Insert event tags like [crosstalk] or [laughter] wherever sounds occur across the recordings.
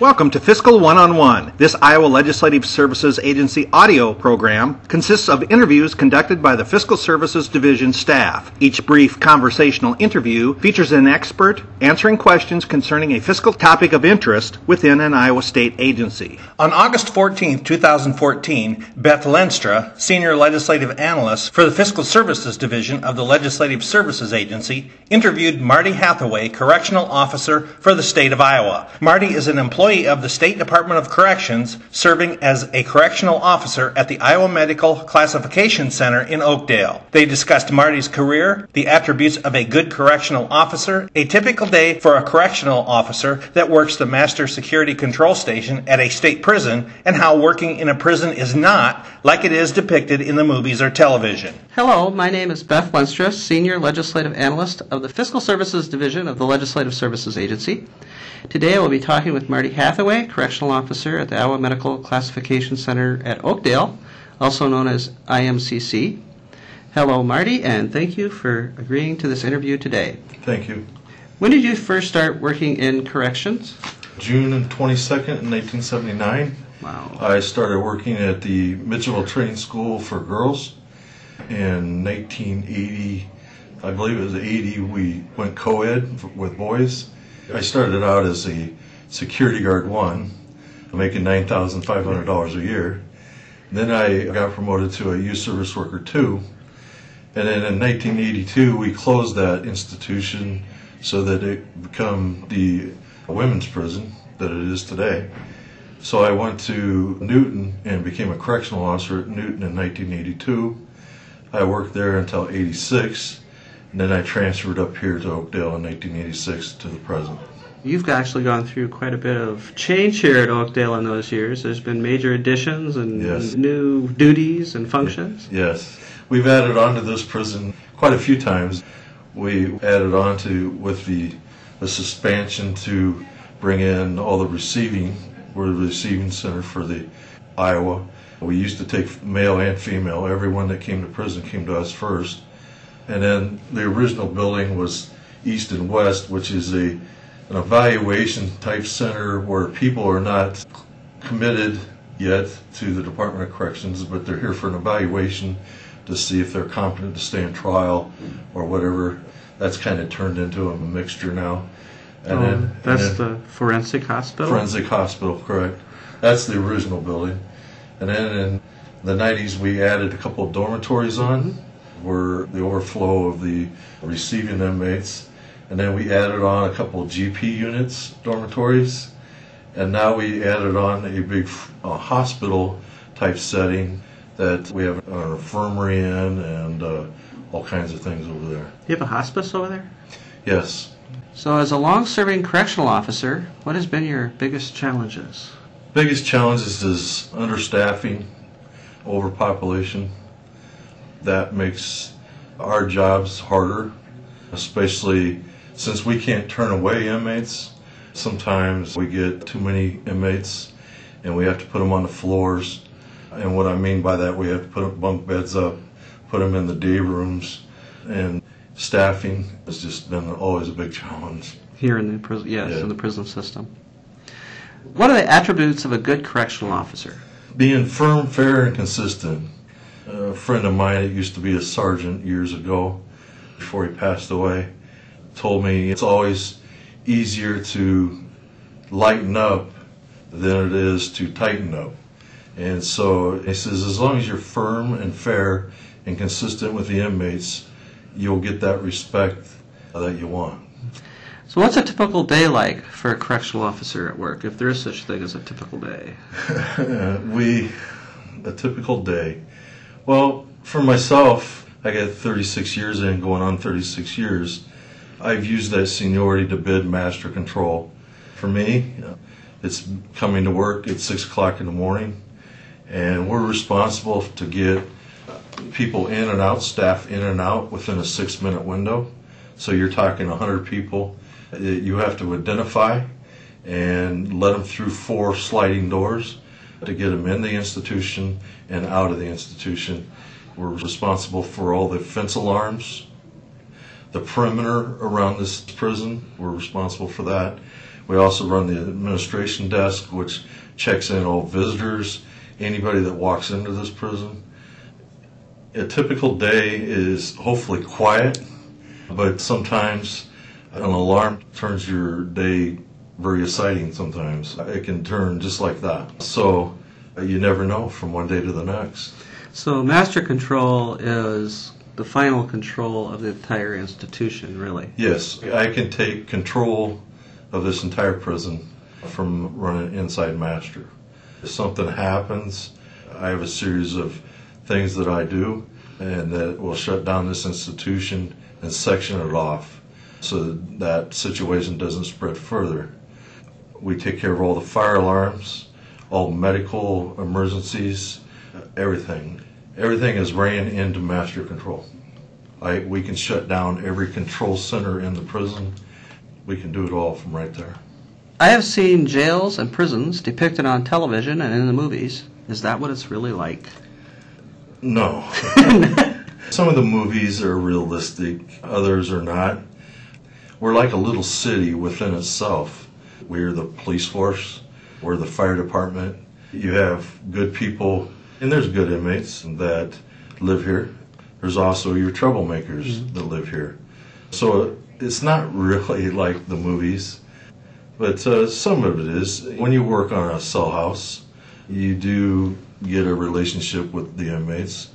Welcome to Fiscal One on One. This Iowa Legislative Services Agency audio program consists of interviews conducted by the Fiscal Services Division staff. Each brief conversational interview features an expert answering questions concerning a fiscal topic of interest within an Iowa state agency. On August 14, 2014, Beth Lenstra, Senior Legislative Analyst for the Fiscal Services Division of the Legislative Services Agency, interviewed Marty Hathaway, Correctional Officer for the state of Iowa. Marty is an employee of the State Department of Corrections serving as a correctional officer at the Iowa Medical Classification Center in Oakdale. They discussed Marty's career, the attributes of a good correctional officer, a typical day for a correctional officer that works the Master Security Control Station at a state prison, and how working in a prison is not like it is depicted in the movies or television. Hello, my name is Beth Lenstra, Senior Legislative Analyst of the Fiscal Services Division of the Legislative Services Agency. Today I will be talking with Marty Hathaway, Correctional Officer at the Iowa Medical Classification Center at Oakdale, also known as IMCC. Hello, Marty, and thank you for agreeing to this interview today. Thank you. When did you first start working in corrections? June 22nd, 1979. Wow. I started working at the Mitchellville Training School for Girls. In 1980, I believe it was 80, we went co-ed with boys. I started out as a security guard one, making $9,500 a year. Then I got promoted to a youth service worker two. And then in 1982, we closed that institution so that it become the women's prison that it is today. So I went to Newton and became a correctional officer at Newton in 1982. I worked there until 86, and then I transferred up here to Oakdale in 1986 to the present. You've actually gone through quite a bit of change here at Oakdale in those years. There's been major additions and Yes. new duties and functions. Yes, we've added on to this prison quite a few times. We added on to with the the suspension to bring in all the receiving. We're the receiving center for the Iowa. We used to take male and female. Everyone that came to prison came to us first. And then the original building was east and west, which is a an evaluation type center where people are not committed yet to the Department of Corrections, but they're here for an evaluation to see if they're competent to stand trial or whatever. That's kind of turned into a mixture now. And Oh, then that's then- the forensic hospital. Forensic Hospital, correct. That's the original building. And then in the 90s, we added a couple of dormitories on mm-hmm. Where the overflow of the receiving inmates. And then we added on a couple of GP units, dormitories. And now we added on a big uh, hospital type setting that we have an infirmary in and uh, all kinds of things over there. You have a hospice over there? Yes. So, as a long serving correctional officer, what has been your biggest challenges? Biggest challenges is understaffing, overpopulation. That makes our jobs harder, especially since we can't turn away inmates. Sometimes we get too many inmates and we have to put them on the floors. And what I mean by that, we have to put bunk beds up, put them in the day rooms, and staffing has just been always a big challenge. Here in the prison, yes, Yeah. in the prison system. What are the attributes of a good correctional officer? being firm, fair, and consistent. A friend of mine that used to be a sergeant years ago, before he passed away, told me it's always easier to lighten up than it is to tighten up. And so he says, as long as you're firm and fair and consistent with the inmates, you'll get that respect that you want. So, what's a typical day like for a correctional officer at work, if there is such a thing as a typical day? [laughs] we a typical day. Well, for myself, I got 36 years in, going on 36 years. I've used that seniority to bid master control. For me, it's coming to work at six o'clock in the morning, and we're responsible to get people in and out, staff in and out within a six-minute window. So you're talking 100 people that you have to identify and let them through four sliding doors to get them in the institution and out of the institution. We're responsible for all the fence alarms, the perimeter around this prison. We're responsible for that. We also run the administration desk, which checks in all visitors, anybody that walks into this prison. A typical day is hopefully quiet, but sometimes an alarm turns your day very exciting sometimes. It can turn just like that. So uh, you never know from one day to the next. So master control is the final control of the entire institution, really. Yes, I can take control of this entire prison from running inside master. If something happens, I have a series of things that I do and that will shut down this institution and section it off so that situation doesn't spread further. We take care of all the fire alarms, all medical emergencies, everything. Everything is ran into master control. I, we can shut down every control center in the prison. We can do it all from right there. I have seen jails and prisons depicted on television and in the movies. Is that what it's really like? No. [laughs] Some of the movies are realistic, others are not. We're like a little city within itself. We're the police force, we're the fire department. You have good people, and there's good inmates that live here. There's also your troublemakers mm-hmm. that live here. So it's not [laughs] really like the movies, but uh, some of it is. When you work on a cell house, you do get a relationship with the inmates,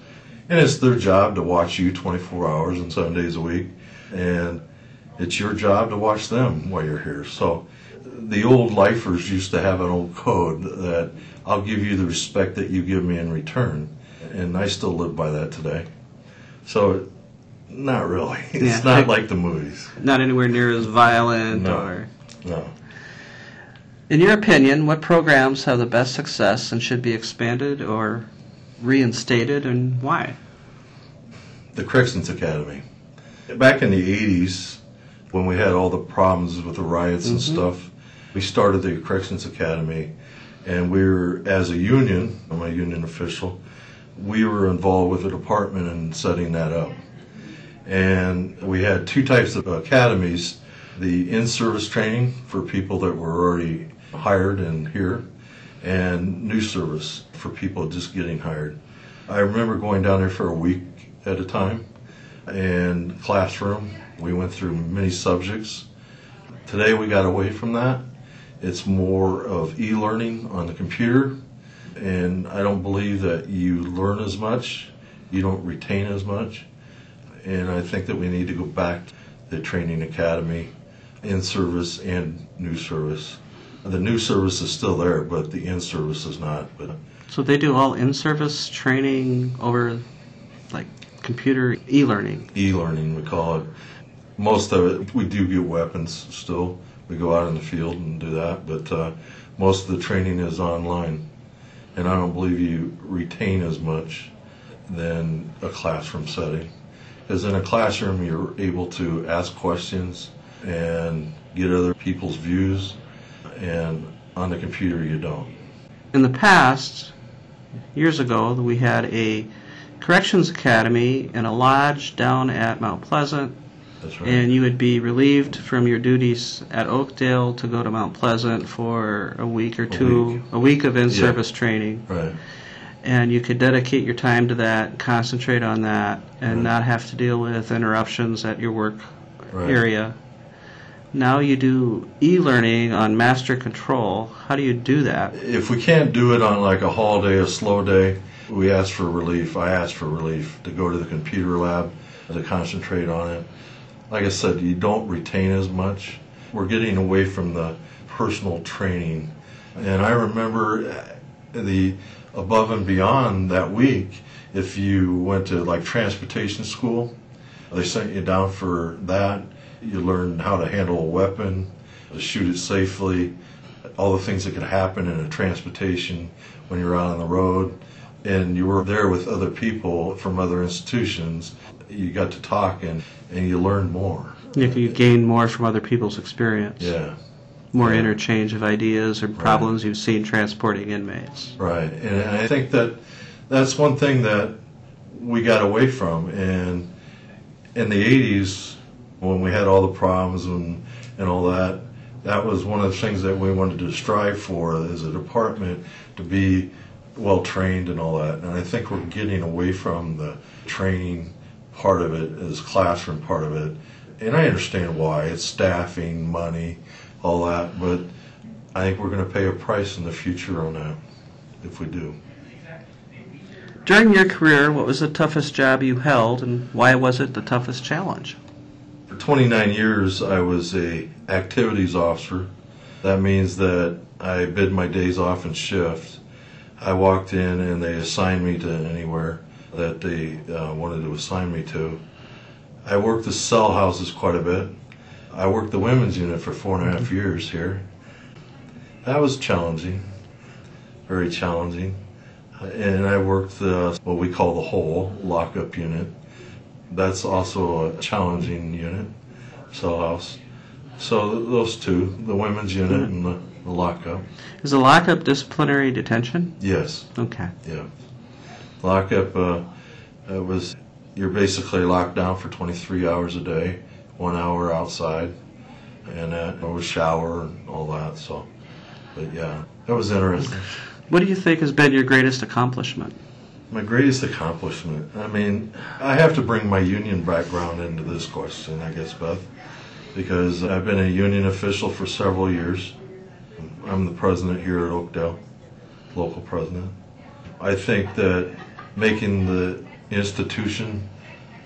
and it's their job to watch you 24 hours and seven days a week, and it's your job to watch them while you're here. So the old lifers used to have an old code that I'll give you the respect that you give me in return, and I still live by that today. So not really. [laughs] It's yeah, not like the movies. Not anywhere near as violent no, or. No. In your opinion, what programs have the best success and should be expanded or reinstated, and why? The Corrections Academy. Back in the 80s, when we had all the problems with the riots and mm-hmm. stuff, we started the Corrections Academy, and we were, as a union, I'm a union official, we were involved with the department in setting that up. And we had two types of academies the in service training for people that were already hired and here, and new service for people just getting hired. I remember going down there for a week at a time and classroom. We went through many subjects. Today we got away from that. It's more of e learning on the computer and I don't believe that you learn as much, you don't retain as much, and I think that we need to go back to the training academy in service and new service. The new service is still there, but the in service is not. But so they do all in service training over like computer e-learning. E-learning we call it. Most of it we do get weapons still. We go out in the field and do that, but uh, most of the training is online and I don't believe you retain as much than a classroom setting. Because in a classroom, you're able to ask questions and get other people's views, and on the computer, you don't. In the past, years ago, we had a corrections academy in a lodge down at Mount Pleasant right. And you would be relieved from your duties at Oakdale to go to Mount Pleasant for a week or two, a week, a week of in-service yeah. training. Right. And you could dedicate your time to that, concentrate on that, and right. not have to deal with interruptions at your work right. area. Now you do e-learning on master control. How do you do that? If we can't do it on like a holiday, a slow day, we ask for relief. I ask for relief to go to the computer lab to concentrate on it like I said, you don't retain as much. We're getting away from the personal training. And I remember the above and beyond that week, if you went to like transportation school, they sent you down for that. You learned how to handle a weapon, to shoot it safely, all the things that could happen in a transportation when you're out on the road. And you were there with other people from other institutions. You got to talk and and you learn more. If you gain more from other people's experience. Yeah. More yeah. interchange of ideas or problems right. you've seen transporting inmates. Right, and I think that that's one thing that we got away from. And in the '80s, when we had all the problems and and all that, that was one of the things that we wanted to strive for as a department to be well trained and all that. And I think we're getting away from the training part of it is classroom part of it. And I understand why it's staffing, money, all that. But I think we're going to pay a price in the future on that if we do. During your career, what was the toughest job you held, and why was it the toughest challenge? For 29 years, I was a activities officer. That means that I bid my days off in shifts. I walked in and they assigned me to anywhere that they uh, wanted to assign me to. I worked the cell houses quite a bit. I worked the women's unit for four and a half years here. That was challenging, very challenging. And I worked the, what we call the whole lockup unit. That's also a challenging unit, cell house. So those two, the women's unit and the, the lockup. Is a lockup disciplinary detention? Yes, Okay. yeah. Lockup uh, it was you're basically locked down for 23 hours a day, one hour outside, and uh, was shower and all that. So, but yeah, that was interesting. What do you think has been your greatest accomplishment? My greatest accomplishment. I mean, I have to bring my union background into this question, I guess, Beth, because I've been a union official for several years. I'm the president here at Oakdale, local president. I think that making the institution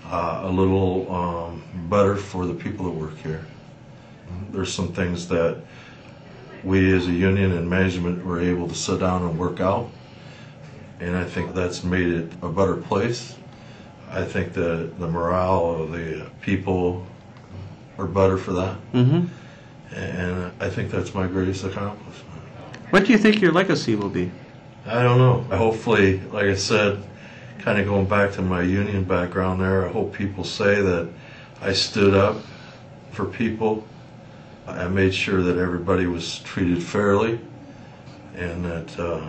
uh, a little um, better for the people that work here. There's some things that we as a union and management were able to sit down and work out and I think that's made it a better place. I think that the morale of the people are better for that, Mm-hmm. and I think that's my greatest accomplishment. What do you think your legacy will be? I don't know. Hopefully, like I said, kind of going back to my union background there, I hope people say that I stood up for people. I made sure that everybody was treated fairly, and that uh,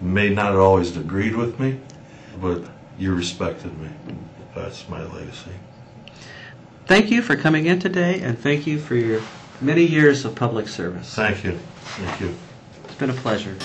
may not have always agreed with me, but you respected me. That's my legacy. Thank you for coming in today, and thank you for your many years of public service. Thank you. Thank you. It's been a pleasure.